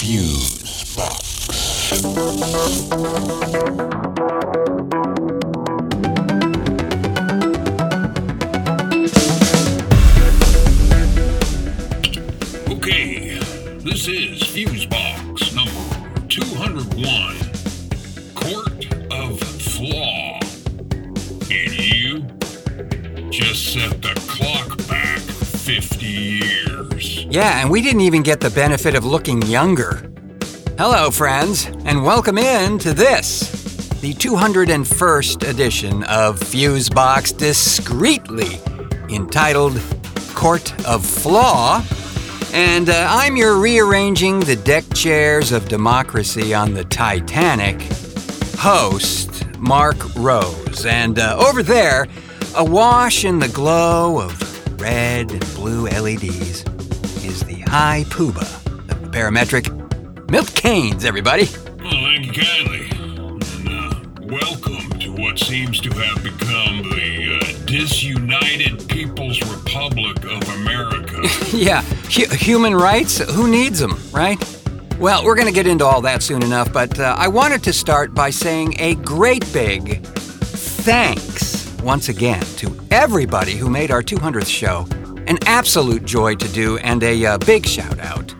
Fuse Box. Yeah, and we didn't even get the benefit of looking younger. Hello, friends, and welcome in to this, the 201st edition of Fusebox Discreetly, entitled Court of Flaw. And uh, I'm your rearranging the deck chairs of democracy on the Titanic host, Marc Rose. And uh, over there, awash in the glow of red and blue LEDs, the high the parametric. Milt Kanes, everybody. Well, thank you kindly. And uh, welcome to what seems to have become the uh, disunited People's Republic of America. yeah, hu- human rights? Who needs them, right? Well, we're going to get into all that soon enough, but uh, I wanted to start by saying a great big thanks once again to everybody who made our 200th show an absolute joy to do, and a uh, big shout out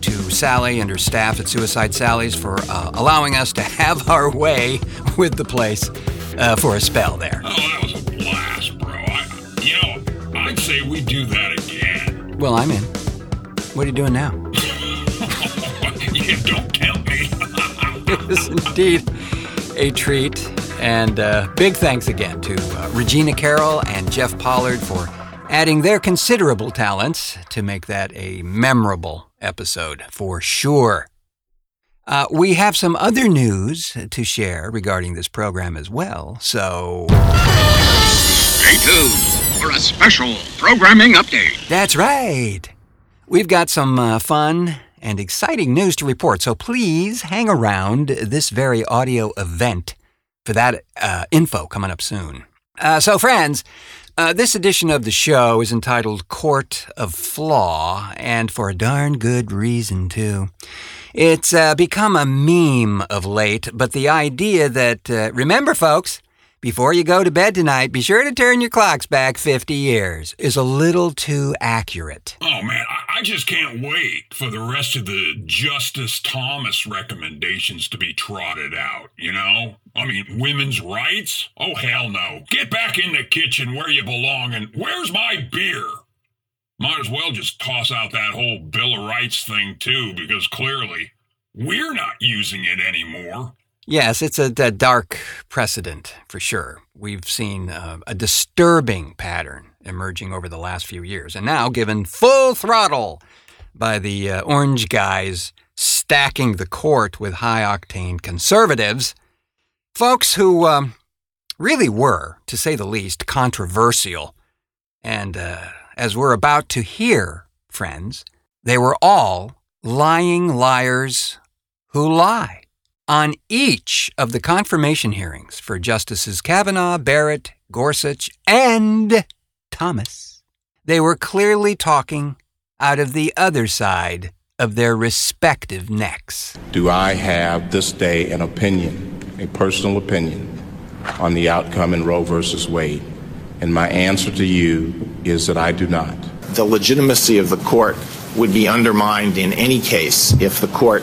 to Sally and her staff at Suicide Sally's for uh, allowing us to have our way with the place uh, for a spell there. Oh, that was a blast, bro. I, you know, I'd say we do that again. Well, I'm in. What are you doing now? yeah, don't tempt me. It was indeed a treat. And uh, big thanks again to uh, Regina Carol and Jeff Pollard for adding their considerable talents to make that a memorable episode for sure. Uh, we have some other news to share regarding this program as well, so Stay tuned for a special programming update. that's right. We've got some uh, fun and exciting news to report, so please hang around this very audio event for that uh, info coming up soon. Uh, so, friends, uh, this edition of the show is entitled Court of Flaw, and for a darn good reason, too. It's uh, become a meme of late, but the idea that, uh, remember, folks, before you go to bed tonight, be sure to turn your clocks back 50 years is a little too accurate. oh, man, I, just can't wait for the rest of the Justice Thomas recommendations to be trotted out, you know? I mean, women's rights? Oh, hell no. Get back in the kitchen where you belong and where's my beer? Might as well just toss out that whole Bill of Rights thing, too, because clearly we're not using it anymore. Yes, it's a, a dark precedent for sure. We've seen uh, a disturbing pattern emerging over the last few years, and now given full throttle by the uh, orange guys stacking the court with high octane conservatives, folks who um, really were, to say the least, controversial. And uh, as we're about to hear, friends, they were all lying liars who lie on each of the confirmation hearings for Justices Kavanaugh, Barrett, Gorsuch, and Thomas. They were clearly talking out of the other side of their respective necks. Do I have this day an opinion, a personal opinion, on the outcome in Roe versus Wade? And my answer to you is that I do not. the legitimacy of the court would be undermined in any case if the court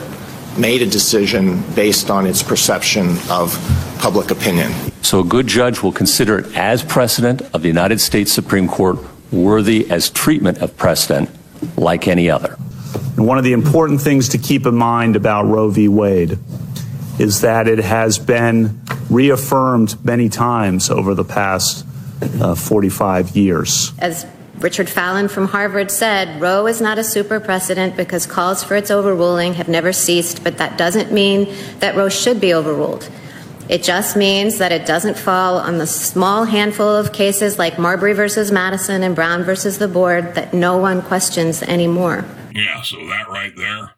made a decision based on its perception of public opinion. So a good judge will consider it as precedent of the United States Supreme Court, worthy as treatment of precedent like any other. And one of the important things to keep in mind about Roe v. Wade is that it has been reaffirmed many times over the past uh, 45 years. As Richard Fallon from Harvard said, Roe is not a super precedent because calls for its overruling have never ceased, but that doesn't mean that Roe should be overruled. It just means that it doesn't fall on the small handful of cases like Marbury versus Madison and Brown versus the board that no one questions anymore. Yeah, so that right there,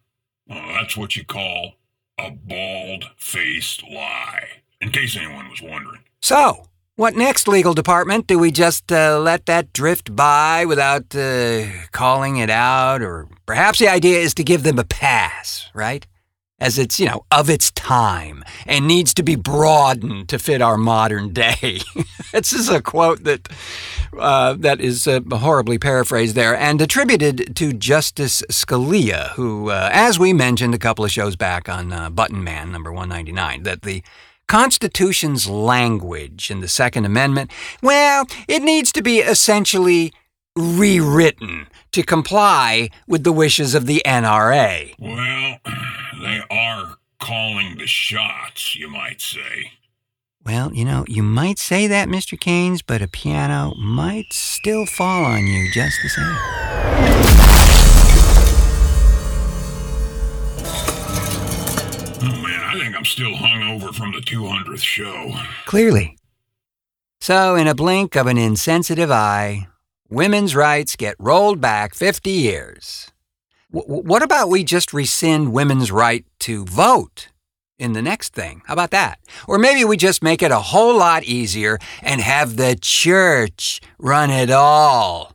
well, that's what you call a bald faced lie. In case anyone was wondering. So, What next, legal department? Do we just uh, let that drift by without uh, calling it out? Or perhaps the idea is to give them a pass, right? As it's, you know, of its time and needs to be broadened to fit our modern day. this is a quote that uh, that is uh, horribly paraphrased there and attributed to Justice Scalia, who, uh, as we mentioned a couple of shows back on uh, Button Man number 199, that the Constitution's language in the Second Amendment, well, it needs to be essentially rewritten to comply with the wishes of the NRA. Well, they are calling the shots, you might say. Well, you know, you might say that, Mr. Kanes, but a piano might still fall on you just the same. Still hungover from the 200th show. Clearly. So, in a blink of an insensitive eye, women's rights get rolled back 50 years. W- what about we just rescind women's right to vote in the next thing? How about that? Or maybe we just make it a whole lot easier and have the church run it all.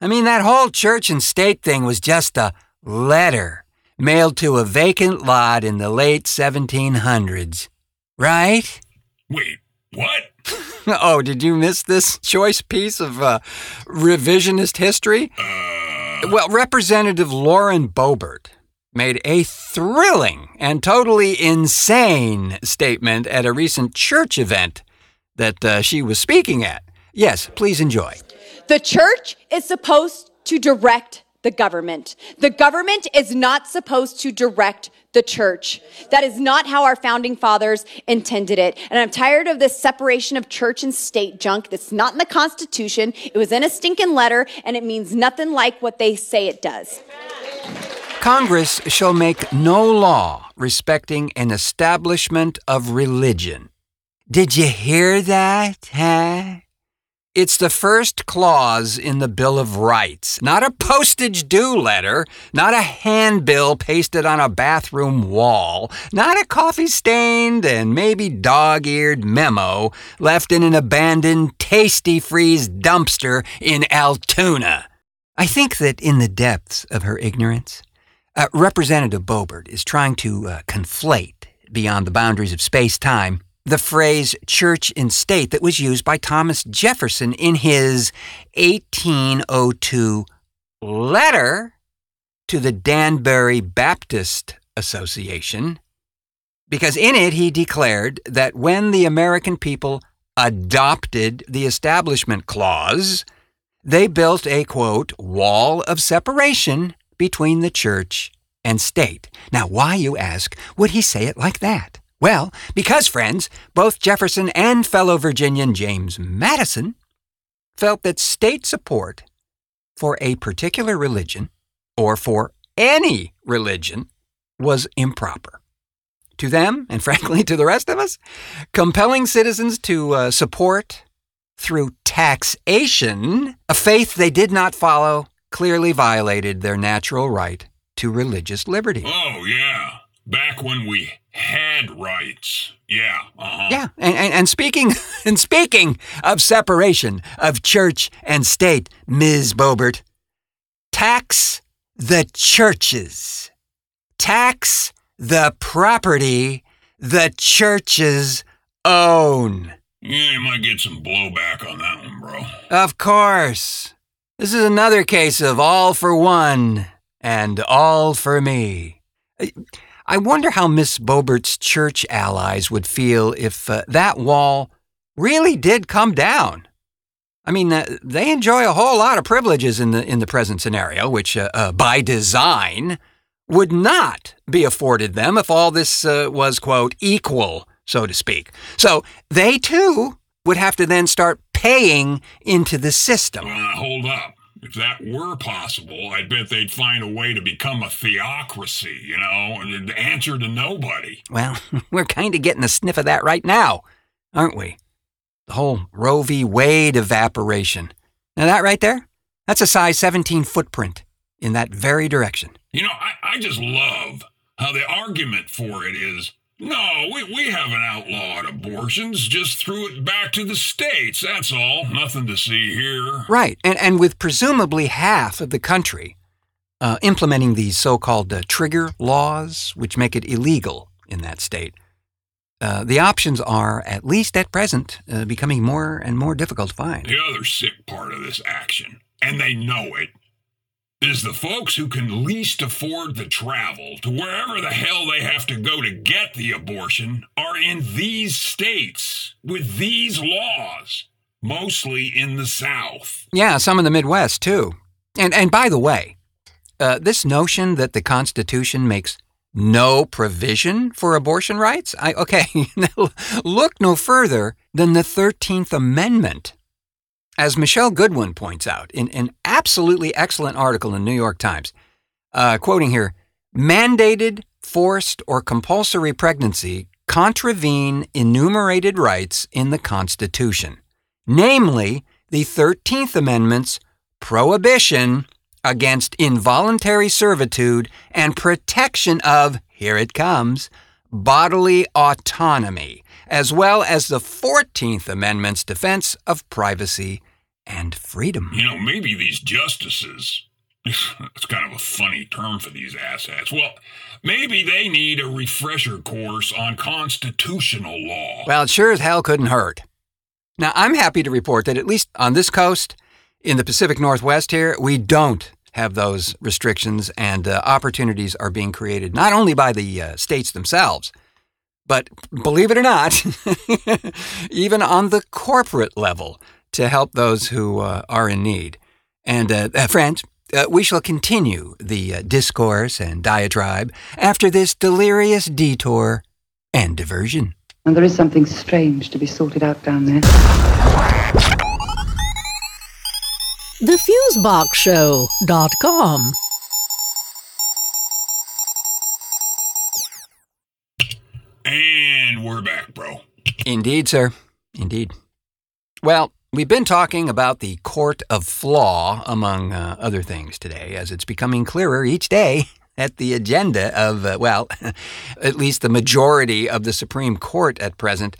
I mean, that whole church and state thing was just a letter mailed to a vacant lot in the late 1700s. Right? Wait, what? oh, did you miss this choice piece of uh, revisionist history? Uh, Well, Representative Lauren Boebert made a thrilling and totally insane statement at a recent church event that uh, she was speaking at. Yes, please enjoy. The church is supposed to direct the government. The government is not supposed to direct the church. That is not how our founding fathers intended it. And I'm tired of this separation of church and state junk that's not in the Constitution. It was in a stinking letter and it means nothing like what they say it does. Congress shall make no law respecting an establishment of religion. Did you hear that, huh? It's the first clause in the Bill of Rights, not a postage due letter, not a handbill pasted on a bathroom wall, not a coffee stained and maybe dog eared memo left in an abandoned Tastee-Freez dumpster in Altoona. I think that in the depths of her ignorance, uh, Representative Boebert is trying to uh, conflate, beyond the boundaries of space time, the phrase church and state that was used by Thomas Jefferson in his 1802 letter to the Danbury Baptist Association, because in it he declared that when the American people adopted the Establishment Clause, they built a quote, wall of separation between the church and state. Now, why, you ask, would he say it like that? Well, because, friends, both Jefferson and fellow Virginian James Madison felt that state support for a particular religion, or for any religion, was improper. To them, and frankly to the rest of us, compelling citizens to uh, support through taxation a faith they did not follow clearly violated their natural right to religious liberty. oh, yeah. Back when we had rights. Yeah, uh-huh. Yeah, and, and, and speaking and speaking of separation of church and state, Ms. Boebert, tax the churches. Tax the property the churches own. Yeah, you might get some blowback on that one, bro. Of course. This is another case of all for one and all for me. I wonder how Miss Boebert's church allies would feel if uh, that wall really did come down. I mean, uh, they enjoy a whole lot of privileges in the in the present scenario, which, uh, uh, by design, would not be afforded them if all this uh, was quote equal, so to speak. So they too would have to then start paying into the system. Hold up. If that were possible, I'd bet they'd find a way to become a theocracy, you know, and answer to nobody. Well, we're kind of getting a sniff of that right now, aren't we? The whole Roe v. Wade evaporation. Now, that right there, that's a size 17 footprint in that very direction. You know, I, I just love how the argument for it is No, we, we haven't outlawed abortions, just threw it back to the states. That's all. Nothing to see here. Right. And, and with presumably half of the country uh, implementing these so called uh, trigger laws, which make it illegal in that state, uh, the options are, at least at present, uh, becoming more and more difficult to find. The other sick part of this action, and they know it, is the folks who can least afford the travel to wherever the hell they have to go to get the abortion are in these states with these laws, mostly in the South. Yeah, some in the Midwest, too. And, and by the way, uh, this notion that the Constitution makes no provision for abortion rights? I, okay, look no further than the 13th Amendment. As Michelle Goodwin points out in an absolutely excellent article in the New York Times, uh, quoting here, mandated, forced, or compulsory pregnancy contravene enumerated rights in the Constitution, namely the 13th Amendment's prohibition against involuntary servitude and protection of, here it comes, bodily autonomy, as well as the 14th Amendment's defense of privacy and freedom. You know, maybe these justices, it's kind of a funny term for these asshats. Well, maybe they need a refresher course on constitutional law. Well, it sure as hell couldn't hurt. Now, I'm happy to report that at least on this coast, in the Pacific Northwest here, we don't have those restrictions, and uh, opportunities are being created not only by the uh, states themselves, but believe it or not, even on the corporate level to help those who uh, are in need. And, uh, uh, friends, uh, we shall continue the discourse and diatribe after this delirious detour and diversion. And there is something strange to be sorted out down there. TheFuseboxShow.com. And we're back, bro. Indeed, sir. Indeed. Well, we've been talking about the court of flaw, among uh, other things, today, as it's becoming clearer each day that the agenda of, uh, well, at least the majority of the Supreme Court at present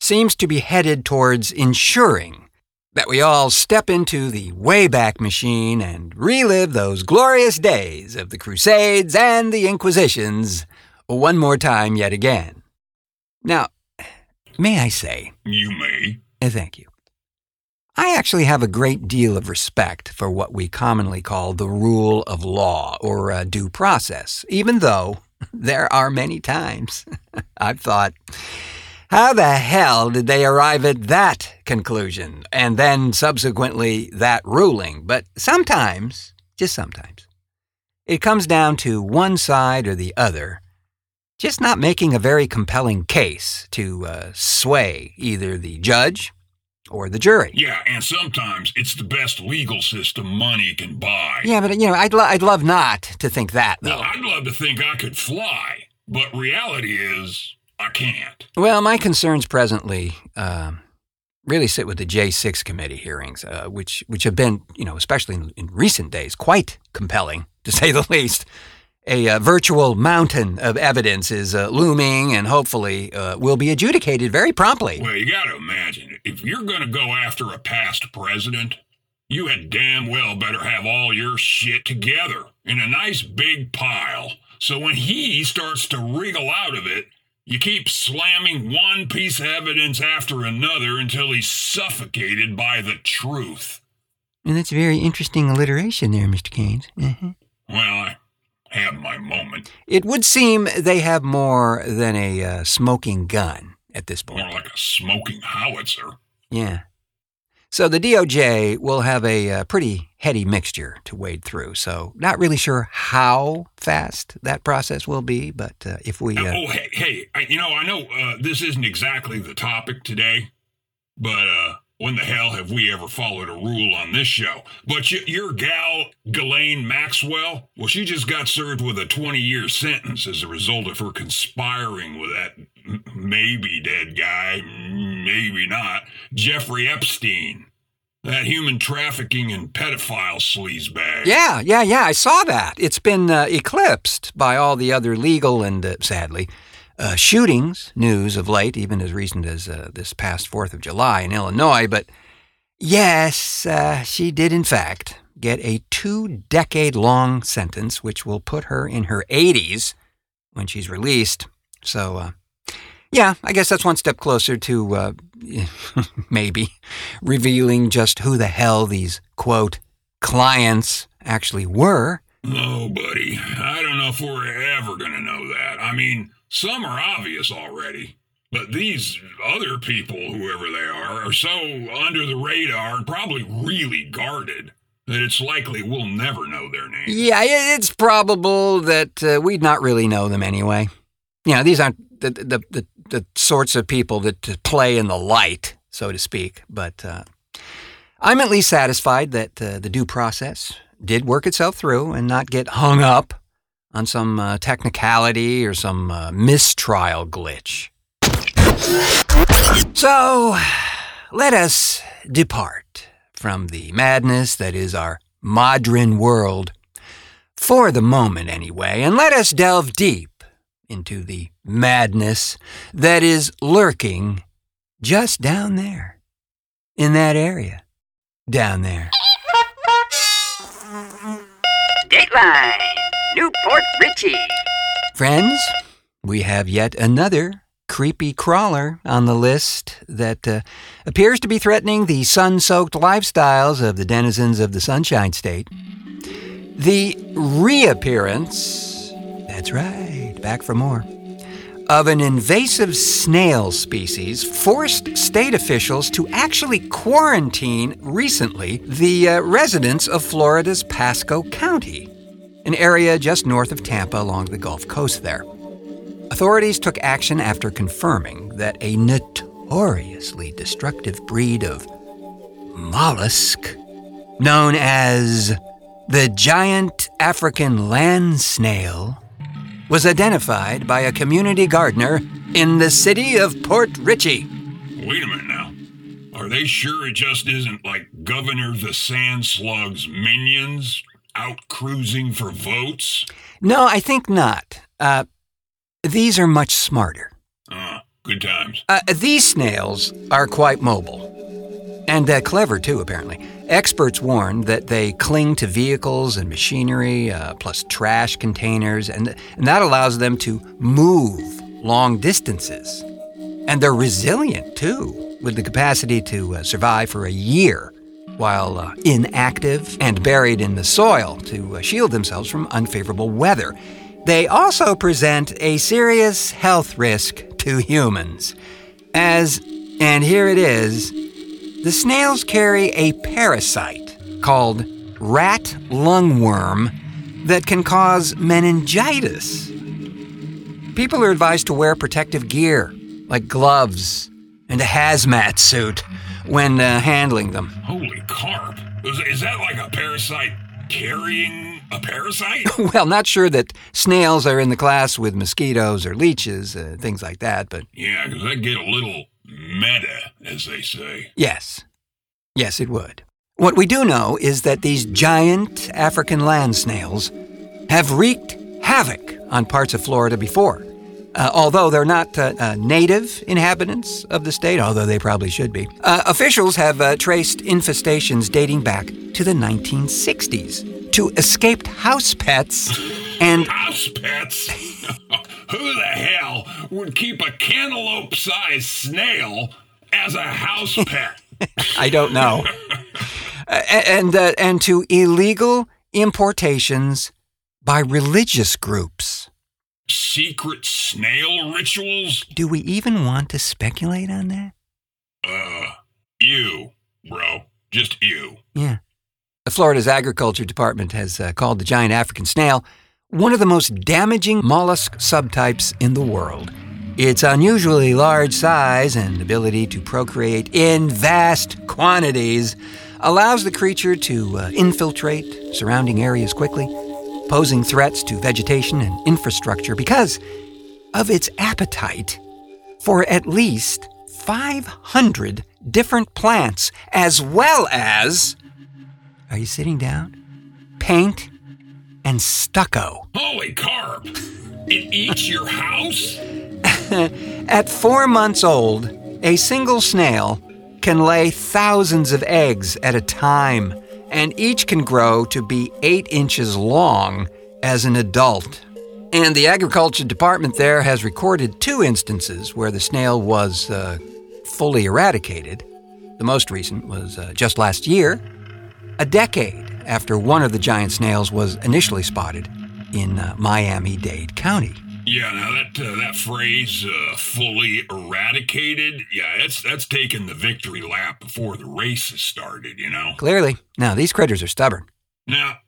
seems to be headed towards ensuring that we all step into the Wayback Machine and relive those glorious days of the Crusades and the Inquisitions one more time yet again. Now, may I say? You may. Uh, thank you. I actually have a great deal of respect for what we commonly call the rule of law or uh, due process, even though there are many times I've thought, how the hell did they arrive at that conclusion and then subsequently that ruling? But sometimes, just sometimes, it comes down to one side or the other just not making a very compelling case to uh, sway either the judge or the jury. Yeah, and sometimes it's the best legal system money can buy. Yeah, but you know, I'd, lo- I'd love not to think that, though. Well, I'd love to think I could fly, but reality is I can't. Well, my concerns presently uh, really sit with the J6 committee hearings, uh, which which have been, you know, especially in, in, recent days, quite compelling to say the least. A uh, virtual mountain of evidence is uh, looming and hopefully uh, will be adjudicated very promptly. Well, you got to imagine if you're going to go after a past president, you had damn well better have all your shit together in a nice big pile. So when he starts to wriggle out of it, you keep slamming one piece of evidence after another until he's suffocated by the truth. And that's very interesting alliteration there, Mr. Kanes. Mm-hmm. Well, I have my moment. It would seem they have more than a uh, smoking gun at this point. More like a smoking howitzer. Yeah. So the DOJ will have a uh, pretty heady mixture to wade through. So not really sure how fast that process will be, but uh, if we. Uh, oh, hey, hey, you know, I know uh, this isn't exactly the topic today, but uh, when the hell have we ever followed a rule on this show? But y- your gal, Ghislaine Maxwell, well, she just got served with a 20 year sentence as a result of her conspiring with that m- maybe dead guy, maybe not, Jeffrey Epstein. That human trafficking and pedophile sleazebag. Yeah, yeah, yeah. I saw that. It's been uh, eclipsed by all the other legal and, uh, sadly, uh, shootings news of late, even as recent as uh, this past 4th of July in Illinois. But yes, uh, she did, in fact, get a two decade long sentence, which will put her in her 80s when she's released. So, uh, yeah, I guess that's one step closer to uh, maybe revealing just who the hell these, quote, clients actually were. Oh, buddy, I don't know if we're ever going to know that. I mean, some are obvious already. But these other people, whoever they are, are so under the radar and probably really guarded that it's likely we'll never know their name. Yeah, it's probable that uh, we'd not really know them anyway. You know, these aren't the, the, the, the sorts of people that play in the light, so to speak. But uh, I'm at least satisfied that uh, the due process did work itself through and not get hung up on some uh, technicality or some uh, mistrial glitch. So, let us depart from the madness that is our modern world, for the moment anyway, and let us delve deep into the madness that is lurking just down there, in that area, down there. Dateline, Newport Richie. Friends, we have yet another creepy crawler on the list that uh, appears to be threatening the sun soaked lifestyles of the denizens of the Sunshine State. The reappearance, that's right, back for more, of an invasive snail species forced state officials to actually quarantine recently the uh, residents of Florida's Pasco County, an area just north of Tampa along the Gulf Coast there. Authorities took action after confirming that a notoriously destructive breed of mollusk, known as the giant African land snail, was identified by a community gardener in the city of Port Richey. Wait a minute now. Are they sure it just isn't like Governor the Sand Slug's minions out cruising for votes? No, I think not. Uh, these are much smarter. Ah, good times. Uh, these snails are quite mobile. And uh, clever, too, apparently. Experts warn that they cling to vehicles and machinery, uh, plus trash containers, and, and that allows them to move long distances. And they're resilient, too, with the capacity to uh, survive for a year while uh, inactive and buried in the soil to uh, shield themselves from unfavorable weather. They also present a serious health risk to humans, as, and here it is, the snails carry a parasite called rat lungworm that can cause meningitis. People are advised to wear protective gear, like gloves and a hazmat suit, when uh, handling them. Holy carp. Is, is that like a parasite carrying a parasite? well, not sure that snails are in the class with mosquitoes or leeches, uh, things like that, but. Yeah, because that get a little meta, as they say. Yes. Yes, it would. What we do know is that these giant African land snails have wreaked havoc on parts of Florida before. Uh, although they're not uh, uh, native inhabitants of the state, although they probably should be, uh, officials have uh, traced infestations dating back to the 1960s to escaped house pets and. House pets? Who the hell would keep a cantaloupe sized snail as a house pet? I don't know. and, uh, and to illegal importations by religious groups. Secret snail rituals? Do we even want to speculate on that? Uh, you, bro. Just you. Yeah. Florida's Agriculture Department has uh, called the giant African snail one of the most damaging mollusk subtypes in the world. Its unusually large size and ability to procreate in vast quantities allows the creature to uh, infiltrate surrounding areas quickly, posing threats to vegetation and infrastructure because of its appetite for at least 500 different plants, as well as. Are you sitting down? Paint and stucco. Holy carp! It eats your house? At four months old, a single snail can lay thousands of eggs at a time, and each can grow to be eight inches long as an adult. And the agriculture department there has recorded two instances where the snail was uh, fully eradicated. The most recent was uh, just last year, a decade after one of the giant snails was initially spotted in uh, Miami Dade County. Yeah, now that uh, that phrase uh, "fully eradicated," yeah, that's that's taking the victory lap before the race has started. You know. Clearly, now these critters are stubborn. Now,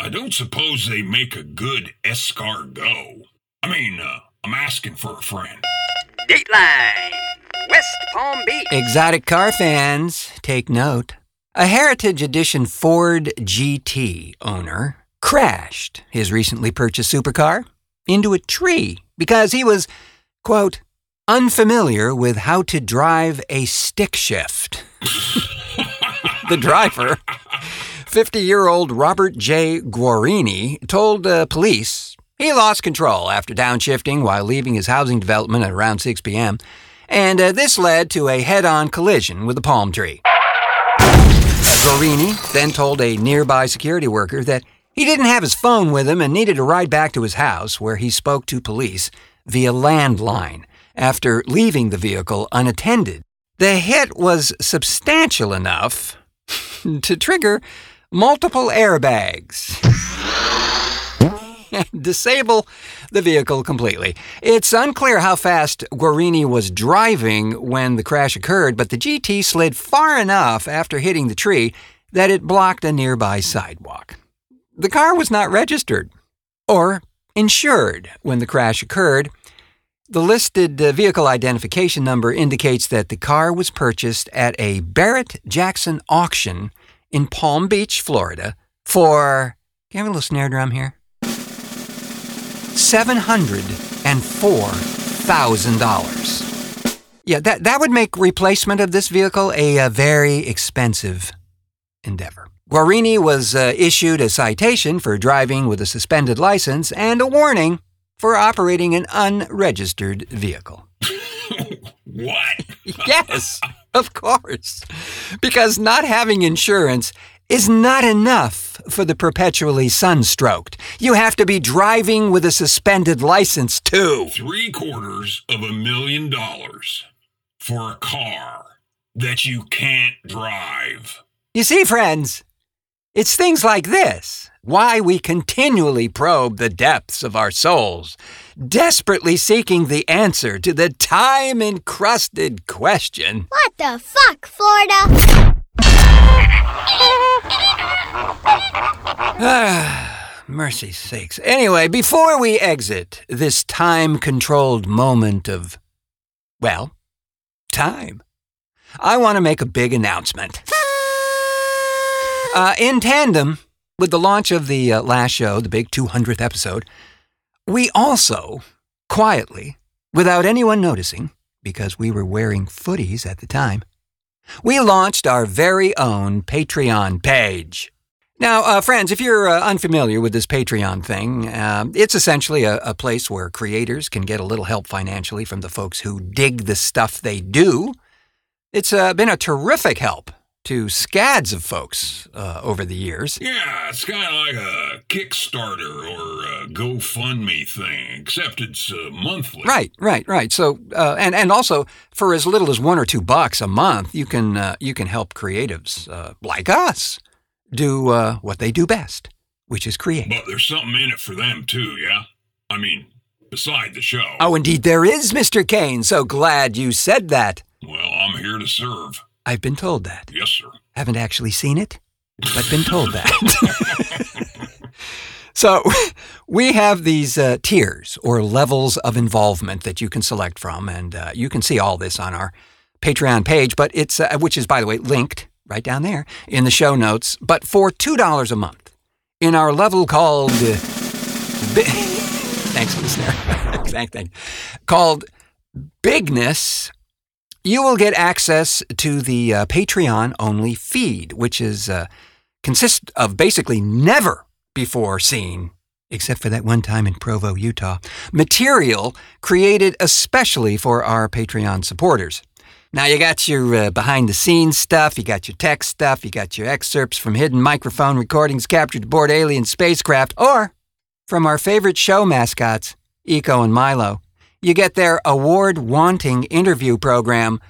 I don't suppose they make a good escargot. I mean, uh, I'm asking for a friend. Dateline, West Palm Beach. Exotic car fans, take note. A Heritage Edition Ford GT owner crashed his recently purchased supercar into a tree because he was, quote, unfamiliar with how to drive a stick shift. the driver, 50 year old Robert J. Guarini, told uh, police he lost control after downshifting while leaving his housing development at around 6 p.m., and uh, this led to a head on collision with a palm tree. Guarini then told a nearby security worker that he didn't have his phone with him and needed to ride back to his house, where he spoke to police via landline after leaving the vehicle unattended. The hit was substantial enough to trigger multiple airbags and disable the vehicle completely. It's unclear how fast Guarini was driving when the crash occurred, but the GT slid far enough after hitting the tree that it blocked a nearby sidewalk. The car was not registered or insured when the crash occurred. The listed uh, vehicle identification number indicates that the car was purchased at a Barrett Jackson auction in Palm Beach, Florida for. Can you have a little snare drum here? $704,000. Yeah, that, that would make replacement of this vehicle a, a very expensive endeavor. Guarini was uh, issued a citation for driving with a suspended license and a warning for operating an unregistered vehicle. what? yes, of course. Because not having insurance is not enough for the perpetually sunstroked. You have to be driving with a suspended license, too. Three quarters of a million dollars for a car that you can't drive. You see, friends, it's things like this why we continually probe the depths of our souls, desperately seeking the answer to the time encrusted question What the fuck, Florida? Ah, mercy sakes. Anyway, before we exit this time controlled moment of, well, time, I want to make a big announcement. Uh, in tandem with the launch of the uh, last show, the big 200th episode, we also, quietly, without anyone noticing, because we were wearing footies at the time, we launched our very own Patreon page. Now, uh, friends, if you're uh, unfamiliar with this Patreon thing, uh, it's essentially a, a, place where creators can get a little help financially from the folks who dig the stuff they do. It's uh, been a terrific help to scads of folks uh, over the years. Yeah, it's kind of like a Kickstarter or a GoFundMe thing, except it's uh, monthly. Right, right, right. So, uh, and and also for as little as one or two bucks a month, you can uh, you can help creatives uh, like us do uh, what they do best, which is create. But there's something in it for them too, yeah. I mean, beside the show. Oh, indeed, there is, Mr. Kane. So glad you said that. Well, I'm here to serve. I've been told that. Yes, sir. Haven't actually seen it, but been told that. so we have these uh, tiers or levels of involvement that you can select from, and uh, you can see all this on our Patreon page, but it's uh, which is by the way linked right down there in the show notes. But for two dollars a month, in our level called uh, bi- thanks snare, thank thank called bigness you will get access to the uh, Patreon only feed, which is uh, consists of basically never before seen except for that one time in Provo, Utah. Material created especially for our Patreon supporters. Now, you got your uh, behind the scenes stuff, you got your tech stuff, you got your excerpts from hidden microphone recordings captured aboard alien spacecraft, or from our favorite show mascots, Eco and Milo. You get their award wanting interview program,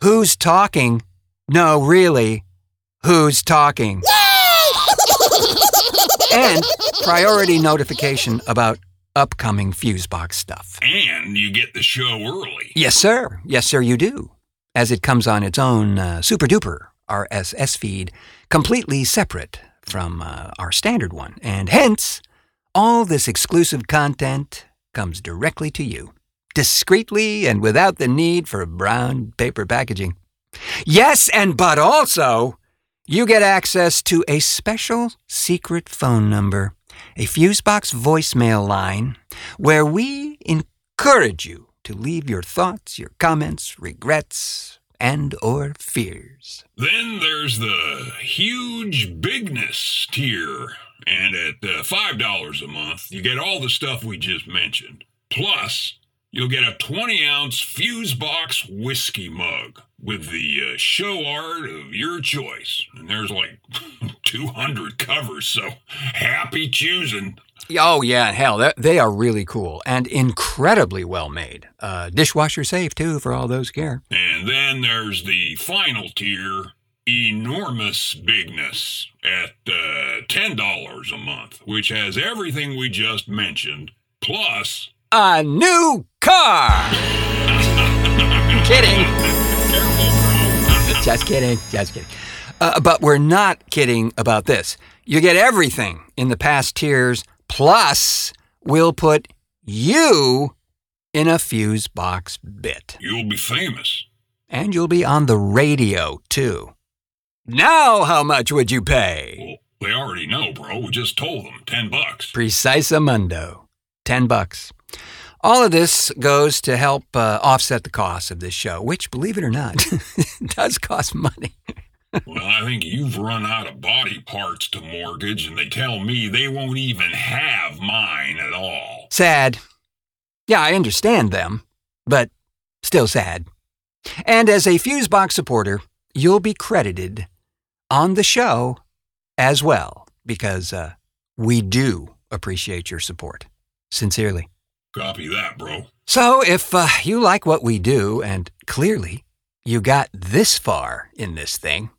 Who's Talking? No, really, Who's Talking? and priority notification about upcoming Fusebox stuff. And you get the show early. Yes, sir. Yes, sir, you do. As it comes on its own uh, super duper RSS feed, completely separate from uh, our standard one. And hence, all this exclusive content comes directly to you, discreetly and without the need for brown paper packaging. Yes, and but also, you get access to a special secret phone number, a Fusebox voicemail line, where we encourage you to leave your thoughts, your comments, regrets, and or fears. Then there's the huge bigness tier. And at uh, $5 a month, you get all the stuff we just mentioned. Plus, you'll get a 20 ounce Fusebox whiskey mug with the uh, show art of your choice. And there's like 200 covers, so happy choosing. Oh, yeah, hell, they are really cool and incredibly well made. Uh, dishwasher safe, too, for all those care. And then there's the final tier, enormous bigness, at uh, $10 a month, which has everything we just mentioned, plus a new car! kidding. Just kidding. Just kidding. Uh, but we're not kidding about this. You get everything in the past tiers, plus, we'll put you in a fuse box bit. You'll be famous. And you'll be on the radio, too. Now, how much would you pay? Well, they already know, bro. We just told them 10 bucks. Precisa 10 bucks. All of this goes to help uh, offset the cost of this show, which, believe it or not, does cost money. well, I think you've run out of body parts to mortgage, and they tell me they won't even have mine at all. Sad. Yeah, I understand them, but still sad. And as a Fusebox supporter, you'll be credited on the show as well, because uh, we do appreciate your support. Sincerely. Copy that, bro. So, if uh, you like what we do, and clearly you got this far in this thing,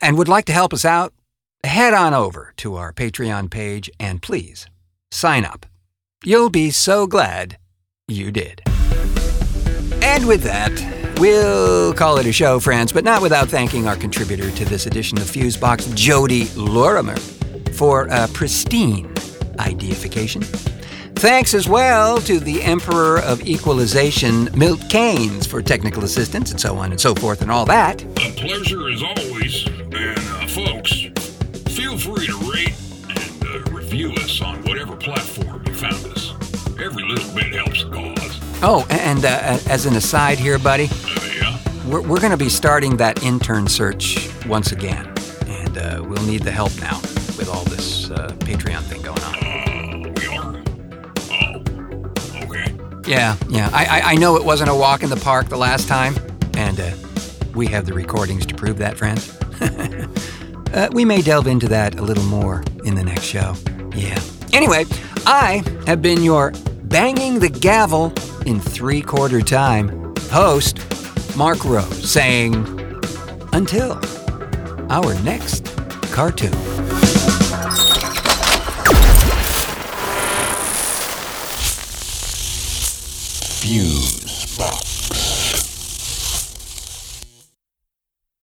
and would like to help us out, head on over to our Patreon page and please sign up. You'll be so glad you did. And with that, we'll call it a show, friends, but not without thanking our contributor to this edition of Fusebox, Jodi Lorimer, for a pristine ideification. Thanks as well to the Emperor of Equalization, Milt Kanes, for technical assistance and so on and so forth and all that. A pleasure as always. And uh, folks, feel free to rate and uh, review us on whatever platform you found us. Every little bit helps the cause. Oh, and uh, as an aside here, buddy, uh, yeah? we're, we're going to be starting that intern search once again. And uh, we'll need the help now with all this uh, Patreon Yeah, yeah. I, I, I know it wasn't a walk in the park the last time, and uh, we have the recordings to prove that, friends. uh, we may delve into that a little more in the next show. Yeah. Anyway, I have been your banging the gavel in three quarter time host, Marc Rose, saying, until our next cartoon. Box.